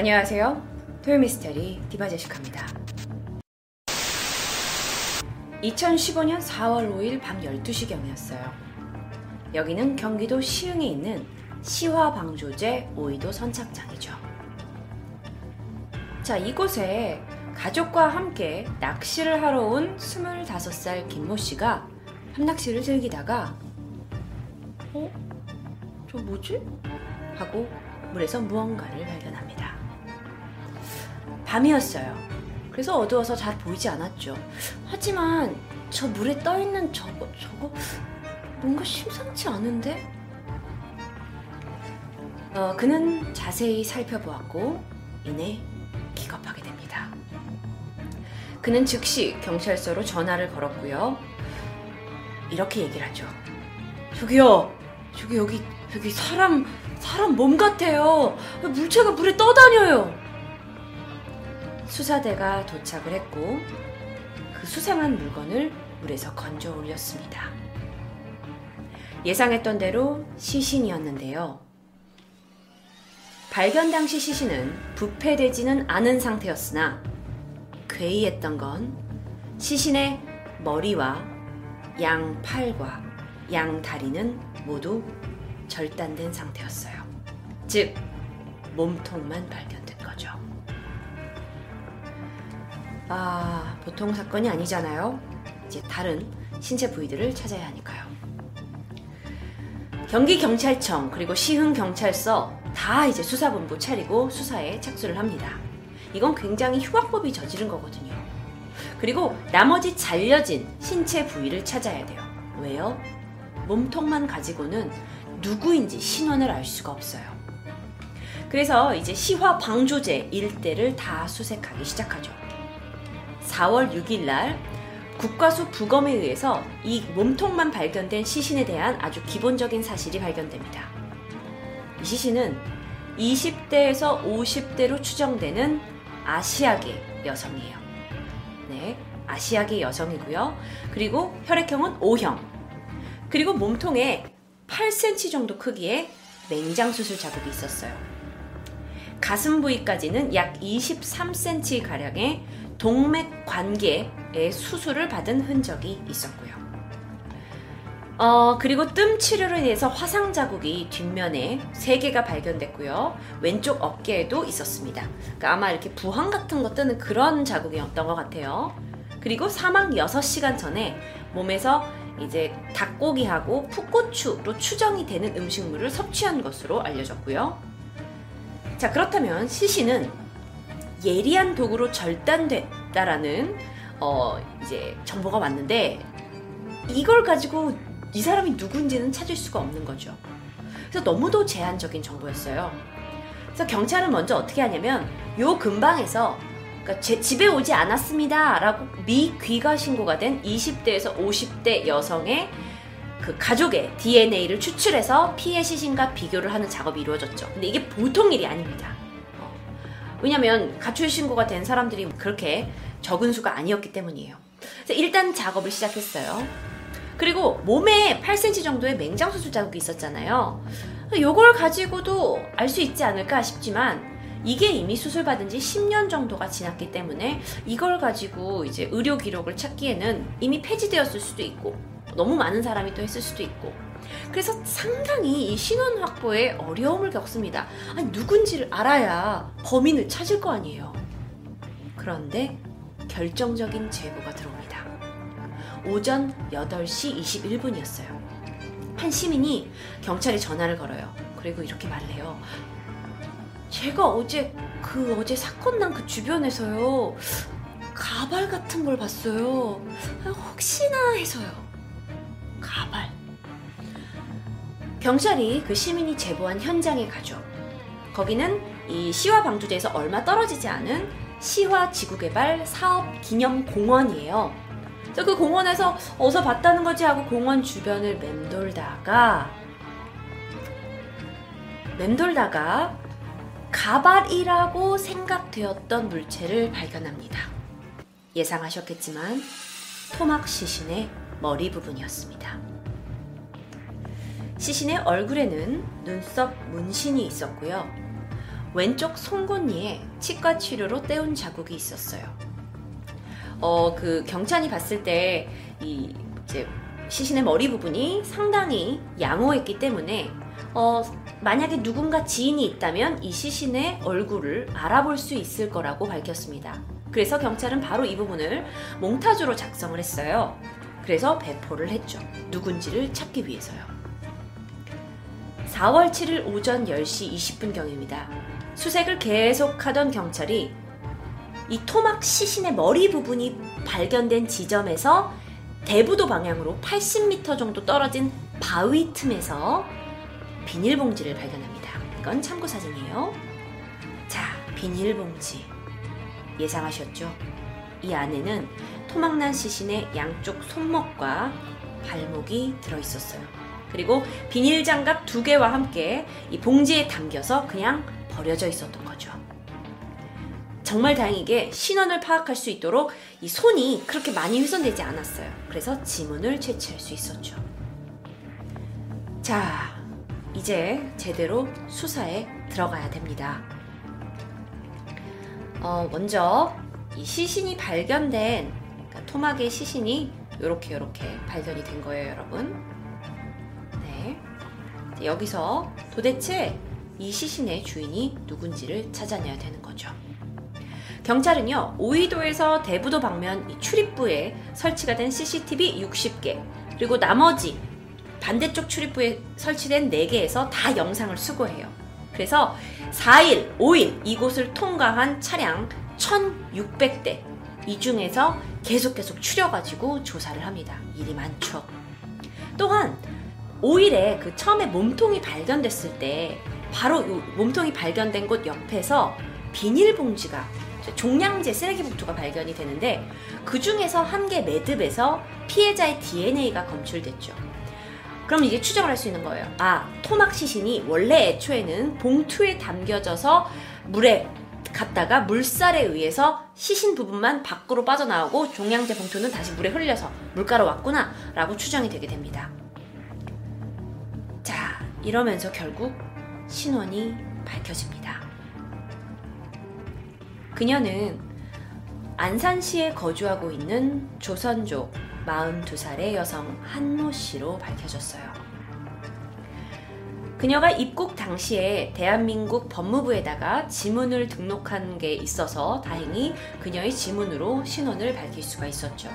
안녕하세요. 토요미스테리 디바제시카입니다. 2015년 4월 5일 밤 12시경이었어요. 여기는 경기도 시흥에 있는 시화방조제 오이도 선착장이죠. 자, 이곳에 가족과 함께 낚시를 하러 온 25살 김모 씨가 함낚시를 즐기다가 어? 저 뭐지? 하고 물에서 무언가를 발견합니다. 밤이었어요. 그래서 어두워서 잘 보이지 않았죠. 하지만 저 물에 떠 있는 저거 저거 뭔가 심상치 않은데? 어, 그는 자세히 살펴보았고 이내 기겁하게 됩니다. 그는 즉시 경찰서로 전화를 걸었고요. 이렇게 얘기를 하죠. 저기요, 저기 여기 여기 사람 사람 몸 같아요. 물체가 물에 떠다녀요. 수사대가 도착을 했고 그 수상한 물건을 물에서 건져 올렸습니다. 예상했던 대로 시신이었는데요. 발견 당시 시신은 부패되지는 않은 상태였으나 괴이했던 건 시신의 머리와 양 팔과 양 다리는 모두 절단된 상태였어요. 즉, 몸통만 발견 아, 보통 사건이 아니잖아요. 이제 다른 신체 부위들을 찾아야 하니까요. 경기경찰청 그리고 시흥경찰서 다 이제 수사본부 차리고 수사에 착수를 합니다. 이건 굉장히 흉악법이 저지른 거거든요. 그리고 나머지 잘려진 신체 부위를 찾아야 돼요. 왜요? 몸통만 가지고는 누구인지 신원을 알 수가 없어요. 그래서 이제 시화 방조제 일대를 다 수색하기 시작하죠. 4월 6일 날 국과수 부검에 의해서 이 몸통만 발견된 시신에 대한 아주 기본적인 사실이 발견됩니다. 이 시신은 20대에서 50대로 추정되는 아시아계 여성이에요. 네, 아시아계 여성이고요. 그리고 혈액형은 O형. 그리고 몸통에 8cm 정도 크기의 맹장 수술 자국이 있었어요. 가슴 부위까지는 약 23cm 가량의 동맥 관계의 수술을 받은 흔적이 있었고요. 어, 그리고 뜸 치료로 인해서 화상 자국이 뒷면에 3개가 발견됐고요. 왼쪽 어깨에도 있었습니다. 그러니까 아마 이렇게 부항 같은 거 뜨는 그런 자국이었던 것 같아요. 그리고 사망 6시간 전에 몸에서 이제 닭고기하고 풋고추로 추정이 되는 음식물을 섭취한 것으로 알려졌고요. 자, 그렇다면 시신은 예리한 도구로 절단됐다라는 어, 이제 정보가 왔는데 이걸 가지고 이 사람이 누군지는 찾을 수가 없는 거죠. 그래서 너무도 제한적인 정보였어요. 그래서 경찰은 먼저 어떻게 하냐면 요 근방에서 그러니까 제 집에 오지 않았습니다라고 미귀가 신고가 된 20대에서 50대 여성의 그 가족의 DNA를 추출해서 피해 시신과 비교를 하는 작업이 이루어졌죠. 근데 이게 보통 일이 아닙니다. 어. 왜냐면 가출 신고가 된 사람들이 그렇게 적은 수가 아니었기 때문이에요. 일단 작업을 시작했어요. 그리고 몸에 8cm 정도의 맹장 수술 자국이 있었잖아요. 이걸 가지고도 알 수 있지 않을까 싶지만 이게 이미 수술받은 지 10년 정도가 지났기 때문에 이걸 가지고 이제 의료 기록을 찾기에는 이미 폐지되었을 수도 있고 너무 많은 사람이 또 했을 수도 있고 그래서 상당히 이 신원 확보에 어려움을 겪습니다. 아니 누군지를 알아야 범인을 찾을 거 아니에요. 그런데 결정적인 제보가 들어옵니다. 오전 8시 21분이었어요. 한 시민이 경찰에 전화를 걸어요. 그리고 이렇게 말해요. 제가 어제 그 어제 사건 난 그 주변에서요. 가발 같은 걸 봤어요. 혹시나 해서요. 경찰이 그 시민이 제보한 현장에 가죠. 거기는 이 시화 방조제에서 얼마 떨어지지 않은 시화 지구개발 사업 기념 공원이에요. 그 공원에서 어서 봤다는 거지 하고 공원 주변을 맴돌다가 맴돌다가 가발이라고 생각되었던 물체를 발견합니다. 예상하셨겠지만 토막 시신의 머리 부분이었습니다. 시신의 얼굴에는 눈썹 문신이 있었고요. 왼쪽 송곳니에 치과 치료로 떼운 자국이 있었어요. 어, 그 경찰이 봤을 때 이 이제 시신의 머리 부분이 상당히 양호했기 때문에 어, 만약에 누군가 지인이 있다면 이 시신의 얼굴을 알아볼 수 있을 거라고 밝혔습니다. 그래서 경찰은 바로 이 부분을 몽타주로 작성을 했어요. 그래서 배포를 했죠. 누군지를 찾기 위해서요. 4월 7일 오전 10시 20분경입니다. 수색을 계속하던 경찰이 이 토막 시신의 머리 부분이 발견된 지점에서 대부도 방향으로 80m 정도 떨어진 바위 틈에서 비닐봉지를 발견합니다. 이건 참고 사진이에요. 자, 비닐봉지. 예상하셨죠? 이 안에는 토막난 시신의 양쪽 손목과 발목이 들어있었어요. 그리고 비닐 장갑 두 개와 함께 이 봉지에 담겨서 그냥 버려져 있었던 거죠. 정말 다행이게 신원을 파악할 수 있도록 이 손이 그렇게 많이 훼손되지 않았어요. 그래서 지문을 채취할 수 있었죠. 자, 이제 제대로 수사에 들어가야 됩니다. 어, 먼저 이 시신이 발견된 그러니까 토막의 시신이 이렇게 이렇게 발견이 된 거예요, 여러분. 네. 여기서 도대체 이 시신의 주인이 누군지를 찾아내야 되는 거죠. 경찰은요, 오이도에서 대부도 방면 출입부에 설치가 된 CCTV 60개, 그리고 나머지 반대쪽 출입부에 설치된 4개에서 다 영상을 수거해요. 그래서 4일, 5일 이곳을 통과한 차량 1600대 이 중에서 계속 계속 추려가지고 조사를 합니다. 일이 많죠. 또한 5일에 그 처음에 몸통이 발견됐을 때 바로 몸통이 발견된 곳 옆에서 비닐봉지가 종량제 쓰레기 봉투가 발견이 되는데 그 중에서 한 개 매듭에서 피해자의 DNA가 검출됐죠. 그럼 이제 추정을 할 수 있는 거예요. 아, 토막 시신이 원래 애초에는 봉투에 담겨져서 물에 갔다가 물살에 의해서 시신 부분만 밖으로 빠져나오고 종량제 봉투는 다시 물에 흘려서 물가로 왔구나 라고 추정이 되게 됩니다. 자, 이러면서 결국 신원이 밝혀집니다. 그녀는 안산시에 거주하고 있는 조선족 42살의 여성 한모 씨로 밝혀졌어요. 그녀가 입국 당시에 대한민국 법무부에다가 지문을 등록한 게 있어서 다행히 그녀의 지문으로 신원을 밝힐 수가 있었죠.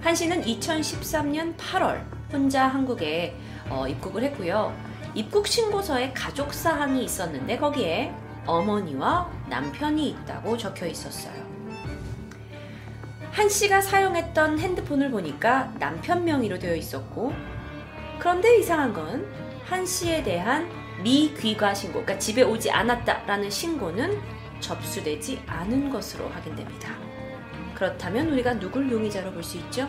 한 씨는 2013년 8월 혼자 한국에 어, 입국을 했고요. 입국 신고서에 가족 사항이 있었는데 거기에 어머니와 남편이 있다고 적혀 있었어요. 한 씨가 사용했던 핸드폰을 보니까 남편 명의로 되어 있었고, 그런데 이상한 건 한 씨에 대한 미귀가 신고, 그러니까 집에 오지 않았다라는 신고는 접수되지 않은 것으로 확인됩니다. 그렇다면 우리가 누굴 용의자로 볼 수 있죠?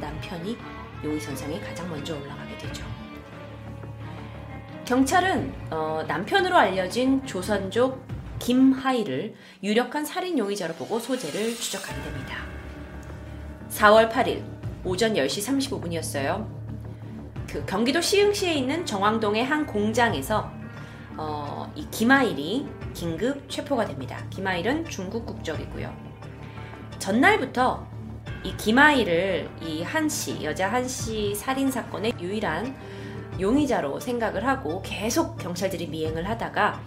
남편이 용의 선상에 가장 먼저 올라가게 되죠. 경찰은 어, 남편으로 알려진 조선족 김하이를 유력한 살인 용의자로 보고 소재를 추적하게 됩니다. 4월 8일 오전 10시 35분이었어요. 그 경기도 시흥시에 있는 정왕동의 한 공장에서 어, 이 김하일이 긴급 체포가 됩니다. 김하일은 중국 국적이고요. 전날부터 이 김하일을 이 한씨 여자 한씨 살인 사건의 유일한 용의자로 생각을 하고 계속 경찰들이 미행을 하다가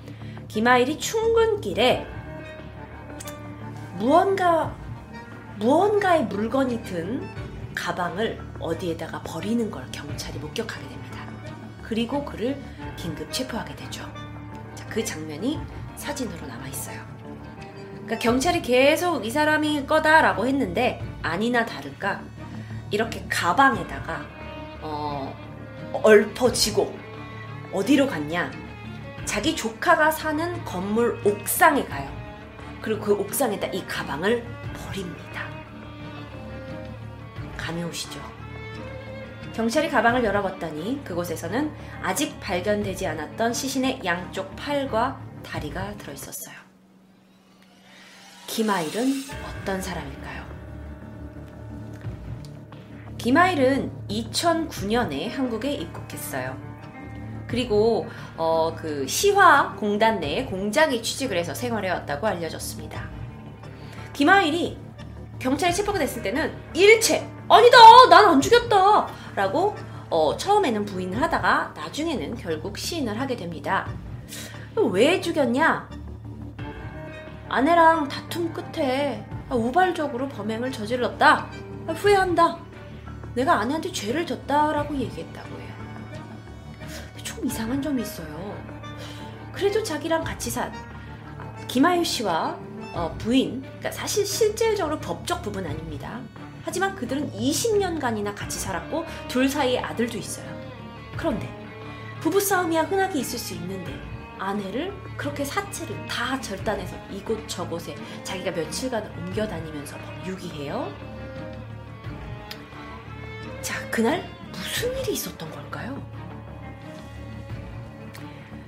김하일이 충근길에 무언가 무언가의 물건이 든 가방을 어디에다가 버리는 걸 경찰이 목격하게 됩니다. 그리고 그를 긴급 체포하게 되죠. 자, 그 장면이 사진으로 남아 있어요. 그러니까 경찰이 계속 이 사람이 거다라고 했는데 아니나 다를까 이렇게 가방에다가 어, 얽혀지고 어디로 갔냐? 자기 조카가 사는 건물 옥상에 가요. 그리고 그 옥상에다 이 가방을 버립니다. 감이 오시죠? 경찰이 가방을 열어봤더니 그곳에서는 아직 발견되지 않았던 시신의 양쪽 팔과 다리가 들어있었어요. 김아일은 어떤 사람일까요? 김아일은 2009년에 한국에 입국했어요. 그리고 어, 그 시화 공단 내에 공작에 취직을 해서 생활해왔다고 알려졌습니다. 김하일이 경찰에 체포가 됐을 때는 일체 아니다 난 안 죽였다 라고 어, 처음에는 부인을 하다가 나중에는 결국 시인을 하게 됩니다. 왜 죽였냐? 아내랑 다툼 끝에 우발적으로 범행을 저질렀다. 후회한다. 내가 아내한테 죄를 졌다라고 얘기했다고 해요. 좀 이상한 점이 있어요. 그래도 자기랑 같이 산 김하유 씨와 어, 부인, 그러니까 사실 실질적으로 법적 부분 아닙니다. 하지만 그들은 20년간이나 같이 살았고 둘 사이에 아들도 있어요. 그런데 부부싸움이야 흔하게 있을 수 있는데 아내를 그렇게 사체를 다 절단해서 이곳 저곳에 자기가 며칠간 옮겨 다니면서 유기해요. 자, 그날 무슨 일이 있었던 걸까요?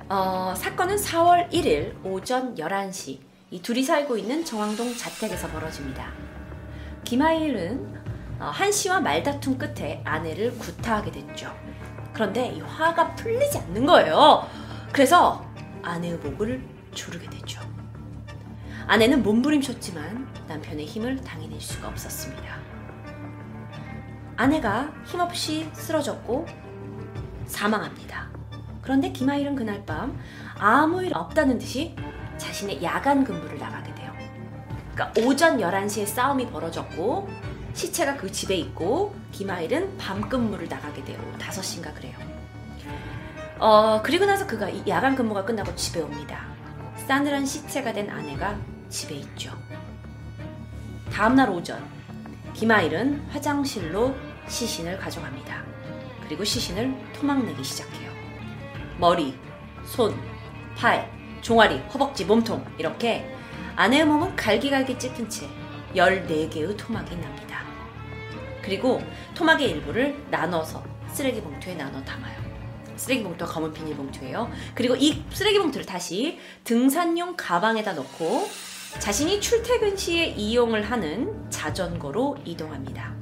어, 사건은 4월 1일 오전 11시 이 둘이 살고 있는 정왕동 자택에서 벌어집니다. 김하일은 어, 한 씨와 말다툼 끝에 아내를 구타하게 됐죠. 그런데 이 화가 풀리지 않는 거예요. 그래서 아내의 목을 조르게 되죠. 아내는 몸부림쳤지만 남편의 힘을 당해낼 수가 없었습니다. 아내가 힘없이 쓰러졌고 사망합니다. 그런데 김하일은 그날 밤 아무 일 없다는 듯이 자신의 야간 근무를 나가게 돼요. 그러니까 오전 11시에 싸움이 벌어졌고 시체가 그 집에 있고 김하일은 밤 근무를 나가게 돼요. 5시인가 그래요. 어, 그리고 나서 그가 야간 근무가 끝나고 집에 옵니다. 싸늘한 시체가 된 아내가 집에 있죠. 다음날 오전, 김아일은 화장실로 시신을 가져갑니다. 그리고 시신을 토막내기 시작해요. 머리, 손, 팔, 종아리, 허벅지, 몸통 이렇게 아내의 몸은 갈기갈기 찢은 채 14개의 토막이 납니다. 그리고 토막의 일부를 나눠서 쓰레기 봉투에 나눠 담아요. 쓰레기 봉투와 검은 비닐봉투예요. 그리고 이 쓰레기 봉투를 다시 등산용 가방에다 넣고 자신이 출퇴근 시에 이용을 하는 자전거로 이동합니다.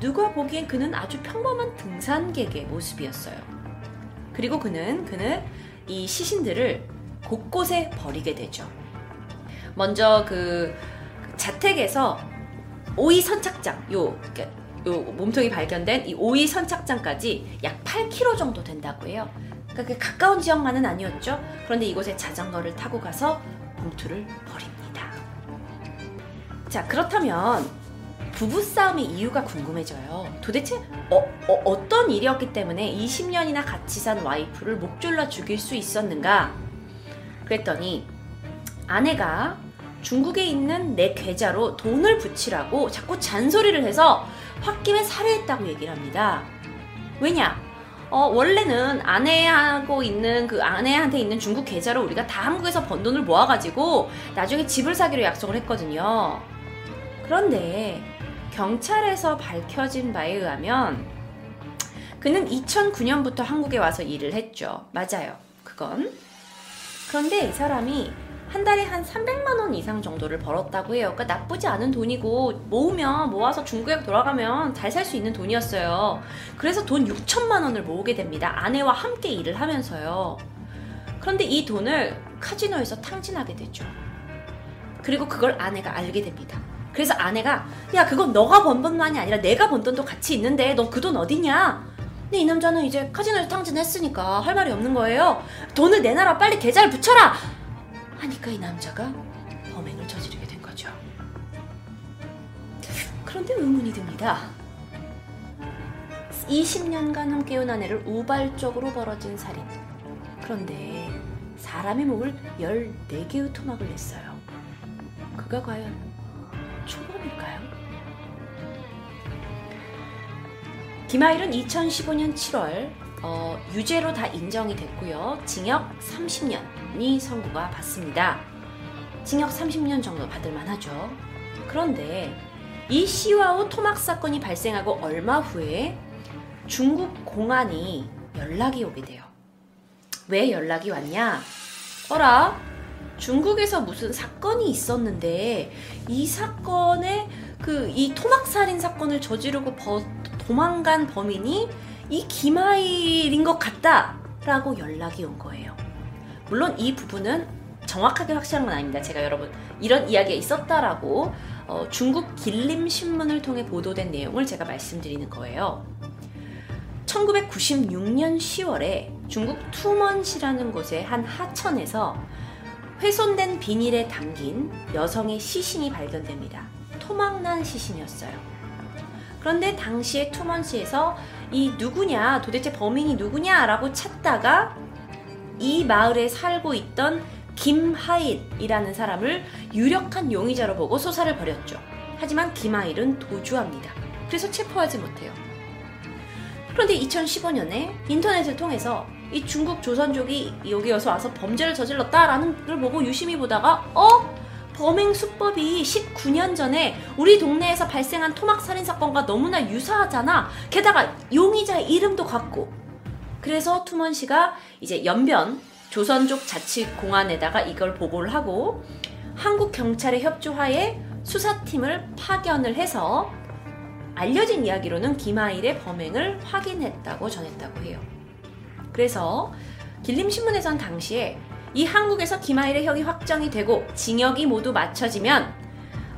누가 보기엔 그는 아주 평범한 등산객의 모습이었어요. 그리고 그는 그는 이 시신들을 곳곳에 버리게 되죠. 먼저 그 자택에서 오이 선착장 요 요 몸통이 발견된 이 오이 선착장까지 약 8km 정도 된다고 해요. 그러니까 가까운 지역만은 아니었죠. 그런데 이곳에 자전거를 타고 가서 봉투를 버립니다. 자, 그렇다면 부부싸움의 이유가 궁금해져요. 도대체 어, 떤 일이었기 때문에 20년이나 같이 산 와이프를 목 졸라 죽일 수 있었는가? 그랬더니 아내가 중국에 있는 내 계좌로 돈을 붙이라고 자꾸 잔소리를 해서 홧김에 살해했다고 얘기를 합니다. 왜냐? 어, 원래는 아내하고 있는 그 아내한테 있는 중국 계좌로 우리가 다 한국에서 번 돈을 모아가지고 나중에 집을 사기로 약속을 했거든요. 그런데 경찰에서 밝혀진 바에 의하면 그는 2009년부터 한국에 와서 일을 했죠. 맞아요. 그건. 그런데 이 사람이 한 달에 한 300만 원 이상 정도를 벌었다고 해요. 그러니까 나쁘지 않은 돈이고 모으면 모아서 중국에 돌아가면 잘 살 수 있는 돈이었어요. 그래서 돈 6천만 원을 모으게 됩니다. 아내와 함께 일을 하면서요. 그런데 이 돈을 카지노에서 탕진하게 되죠. 그리고 그걸 아내가 알게 됩니다. 그래서 아내가 야 그건 너가 번 돈만이 아니라 내가 번 돈도 같이 있는데 너 그 돈 어디냐? 근데 이 남자는 이제 카지노에서 탕진했으니까 할 말이 없는 거예요. 돈을 내놔라 빨리 계좌를 붙여라. 하니까 이 남자가 범행을 저지르게 된 거죠. 그런데 의문이 듭니다. 20년간 함께온 아내를 우발적으로 벌어진 살인. 그런데 사람의 목을 14개의 토막을 냈어요. 그가 과연 초범일까요? 김하일은 2015년 7월 어, 유죄로 다 인정이 됐고요. 징역 30년 이 선고가 받습니다. 징역 30년 정도 받을 만하죠. 그런데 이 시와오 토막 사건이 발생하고 얼마 후에 중국 공안이 연락이 오게 돼요. 왜 연락이 왔냐? 어라? 중국에서 무슨 사건이 있었는데 이 사건에 그 이 토막 살인 사건을 저지르고 버, 도망간 범인이 이 김하일인 것 같다라고 연락이 온 거예요. 물론 이 부분은 정확하게 확실한 건 아닙니다. 제가 여러분 이런 이야기가 있었다라고 어, 중국 길림 신문을 통해 보도된 내용을 제가 말씀드리는 거예요. 1996년 10월에 중국 투먼시라는 곳의 한 하천에서 훼손된 비닐에 담긴 여성의 시신이 발견됩니다. 토막난 시신이었어요. 그런데 당시에 투먼시에서 이 누구냐, 도대체 범인이 누구냐라고 찾다가 이 마을에 살고 있던 김하일이라는 사람을 유력한 용의자로 보고 수사를 벌였죠. 하지만 김하일은 도주합니다. 그래서 체포하지 못해요. 그런데 2015년에 인터넷을 통해서 이 중국 조선족이 여기 여서 와서 범죄를 저질렀다라는 걸 보고 유심히 보다가 어? 범행 수법이 19년 전에 우리 동네에서 발생한 토막 살인 사건과 너무나 유사하잖아. 게다가 용의자 이름도 같고. 그래서 투먼 씨가 이제 연변 조선 족 자치공안에다가 이걸 보고를 하고 한국 경찰의 협조하에 수사팀을 파견을 해서 알려진 이야기로는 김하일의 범행을 확인했다고 전했다고 해요. 그래서 길림신문에선 당시에 이 한국에서 김하일의 형이 확정이 되고 징역이 모두 맞춰지면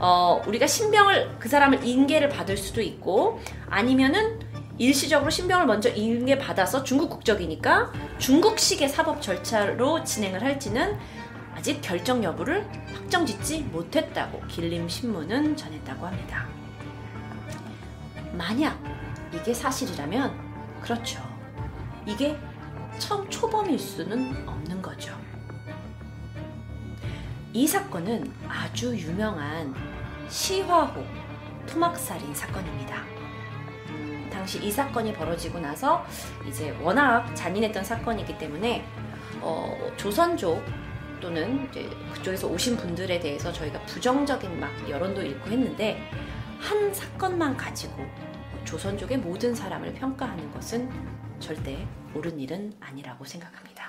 어, 우리가 신병을 그 사람을 인계를 받을 수도 있고 아니면은 일시적으로 신병을 먼저 인계 받아서 중국 국적이니까 중국식의 사법 절차로 진행을 할지는 아직 결정 여부를 확정짓지 못했다고 길림 신문은 전했다고 합니다. 만약 이게 사실이라면 그렇죠. 이게 첫 초범일 수는 없는 거죠. 이 사건은 아주 유명한 시화호 토막살인 사건입니다. 당시 이 사건이 벌어지고 나서 이제 워낙 잔인했던 사건이기 때문에 어, 조선족 또는 이제 그쪽에서 오신 분들에 대해서 저희가 부정적인 막 여론도 읽고 했는데 한 사건만 가지고 조선족의 모든 사람을 평가하는 것은 절대 옳은 일은 아니라고 생각합니다.